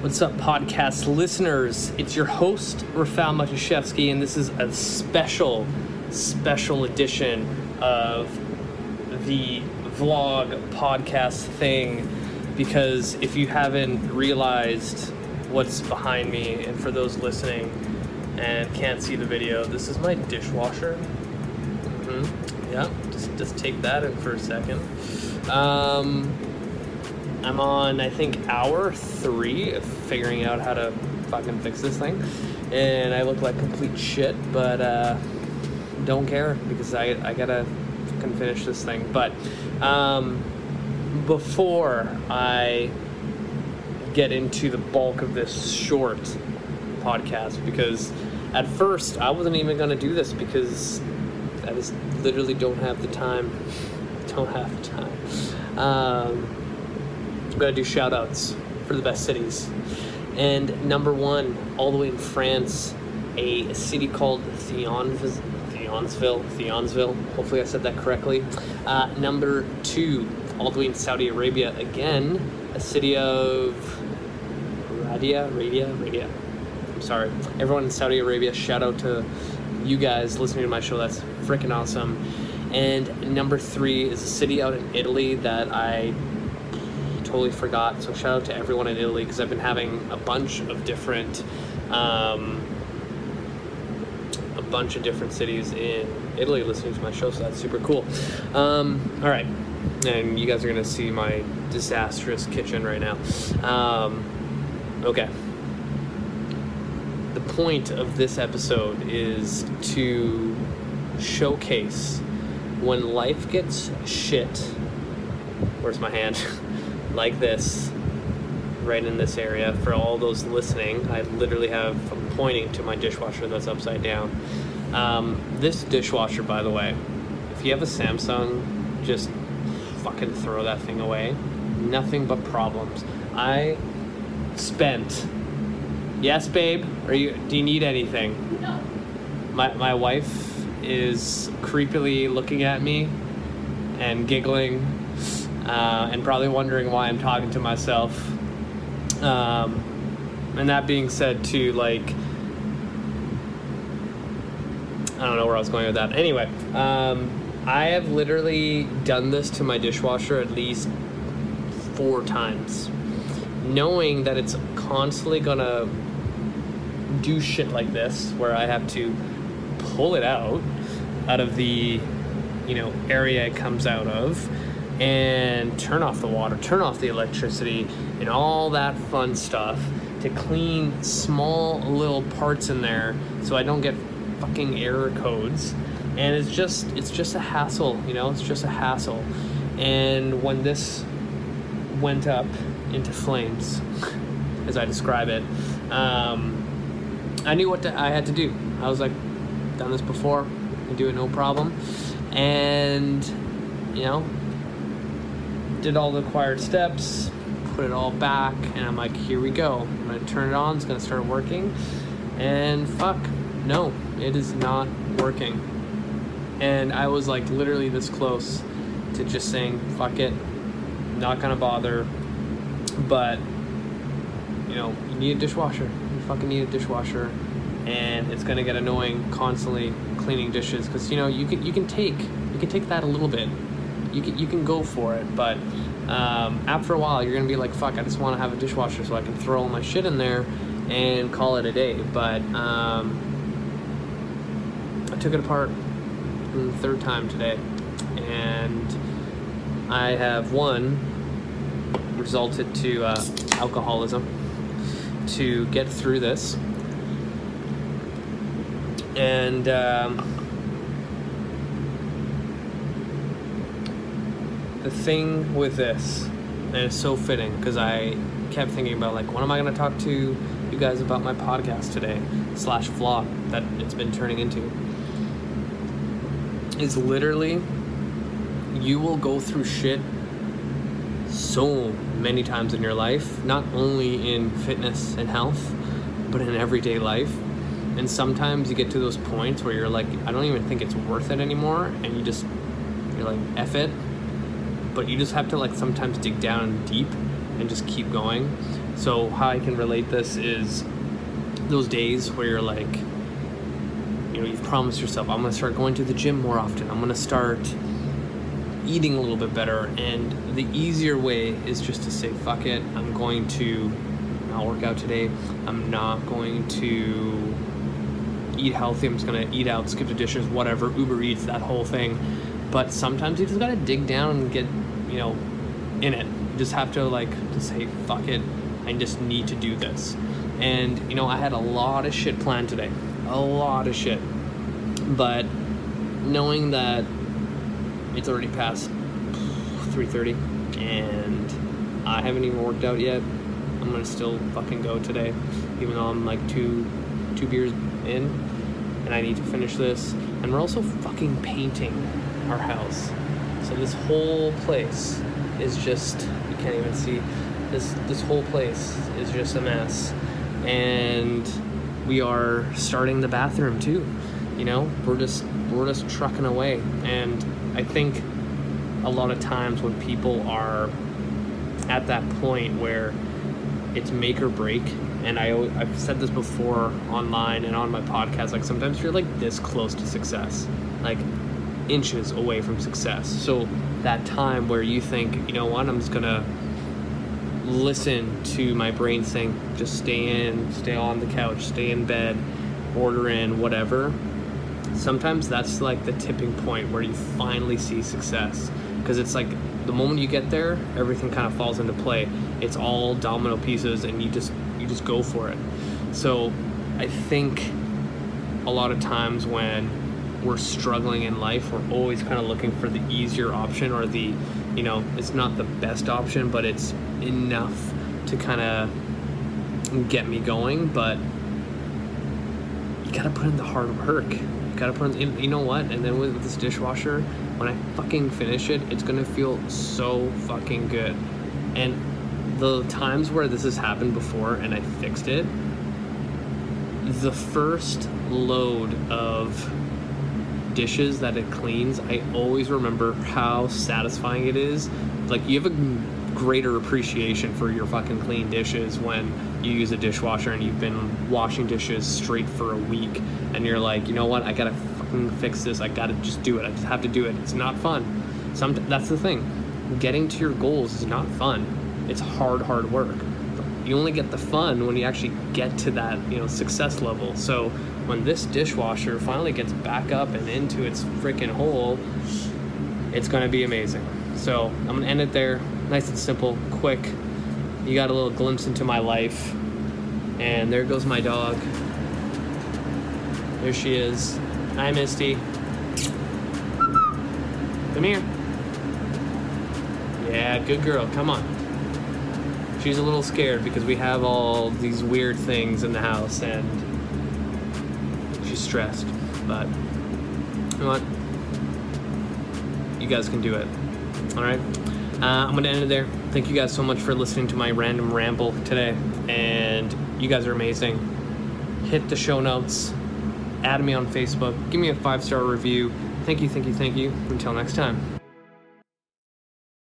What's up, podcast listeners? It's your host, Rafal Matuszewski, and this is a special, special edition of the vlog podcast thing. Because if you haven't realized what's behind me, and for those listening and can't see the video, this is my dishwasher. hmm Yeah, just, just take that in for a second. Um, I'm on, I think, hour three of figuring out how to fucking fix this thing. And I look like complete shit, but uh, don't care because I, I gotta fucking finish this thing. But um, before I get into the bulk of this short podcast, because at first I wasn't even gonna do this because I just literally don't have the time. Don't have the time. Um, I'm gonna do shout outs for the best cities. And number one, all the way in France, a city called Thionville. Thionsville, Thionsville. Hopefully, I said that correctly. Uh, number two, all the way in Saudi Arabia, again, a city of Radia, Radia, Radia. I'm sorry, everyone in Saudi Arabia. Shout out to you guys listening to my show. That's freaking awesome. And number three is a city out in Italy that I totally forgot. So shout out to everyone in Italy because I've been having a bunch of different, um, a bunch of different cities in Italy listening to my show. So that's super cool. Um, all right, and you guys are gonna see my disastrous kitchen right now. Um, okay. The point of this episode is to showcase when life gets shit. Where's my hand? like this, right in this area. For all those listening, I literally have I'm pointing to my dishwasher that's upside down. Um, this dishwasher, by the way, if you have a Samsung, just fucking throw that thing away. Nothing but problems. I spent. Yes, babe. Are you? Do you need anything? No. My my wife is creepily looking at me and giggling uh, and probably wondering why I'm talking to myself. Um, and that being said, too, like, I don't know where I was going with that. Anyway, um, I have literally done this to my dishwasher at least four times, knowing that it's constantly gonna do shit like this, where I have to pull it out out of the you know area it comes out of and turn off the water, turn off the electricity, and all that fun stuff to clean small little parts in there so I don't get fucking error codes. And it's just it's just a hassle, you know, it's just a hassle. And when this went up into flames, as I describe it, um, I knew what to, I had to do. I was like, done this before, I do it no problem. And you know, did all the required steps, put it all back, and I'm like, here we go. I'm gonna turn it on, it's gonna start working. And fuck, no, it is not working. And I was like literally this close to just saying, fuck it, not gonna bother. But, you know, you need a dishwasher. You fucking need a dishwasher. And it's gonna get annoying constantly cleaning dishes because you know you can you can take you can take that a little bit you can you can go for it, but um, after a while, you're gonna be like, "Fuck, I just want to have a dishwasher so I can throw all my shit in there and call it a day." But um, I took it apart the third time today, and I have one resulted to uh, alcoholism to get through this, and. Um, the thing with this, and it's so fitting because I kept thinking about like, what am I going to talk to you guys about my podcast today slash vlog that it's been turning into? Is literally you will go through shit so many times in your life, not only in fitness and health, but in everyday life. And sometimes you get to those points where you're like, I don't even think it's worth it anymore, and you just you're like, F it, but you just have to like sometimes dig down deep and just keep going. So how I can relate this is those days where you're like, you know, you've promised yourself, I'm gonna start going to the gym more often. I'm gonna start eating a little bit better. And the easier way is just to say, fuck it, I'm going to not work out today. I'm not going to eat healthy. I'm just gonna eat out, skip the dishes, whatever, Uber Eats, that whole thing. But sometimes you just gotta dig down and get, you know, in it. You just have to like just say, fuck it, I just need to do this. And you know, I had a lot of shit planned today. A lot of shit. But knowing that it's already past 3:30 and I haven't even worked out yet. I'm gonna still fucking go today, even though I'm like two two beers in, and I need to finish this. And we're also fucking painting our house, so this whole place is just you can't even see. This this whole place is just a mess, and we are starting the bathroom too. You know, we're just we're just trucking away, and I think a lot of times when people are at that point where it's make or break and I, i've said this before online and on my podcast like sometimes you're like this close to success like inches away from success. So that time where you think you know what i'm just gonna listen to my brain saying just stay in stay on the couch stay in bed order in whatever sometimes that's like the tipping point where you finally see success. Because it's like the moment you get there everything kind of falls into play. It's all domino pieces and you just you just go for it. So i think a lot of times when we're struggling in life we're always kind of looking for the easier option or the you know it's not the best option but it's enough to kind of get me going but you gotta put in the hard work You gotta put in, you know what? And then with this dishwasher, when I fucking finish it, it's gonna feel so fucking good. And the times where this has happened before and I fixed it, the first load of dishes that it cleans, I always remember how satisfying it is. Like you have a greater appreciation for your fucking clean dishes when you use a dishwasher and you've been washing dishes straight for a week and you're like, you know what, I gotta fucking fix this. I gotta just do it. I just have to do it. It's not fun. Some that's the thing. Getting to your goals is not fun. It's hard, hard work. You only get the fun when you actually get to that, you know, success level. So when this dishwasher finally gets back up and into its freaking hole, it's gonna be amazing. So I'm gonna end it there. Nice and simple, quick. You got a little glimpse into my life. And there goes my dog. There she is. Hi, Misty. Come here. Yeah, good girl. Come on. She's a little scared because we have all these weird things in the house and stressed. But you know what? You guys can do it. All right. Uh, I'm to end it there. Thank you guys so much for listening to my random ramble today. And you guys are amazing. Hit the show notes add me on Facebook, give me a five star review. Thank you, thank you, thank you. Until next time.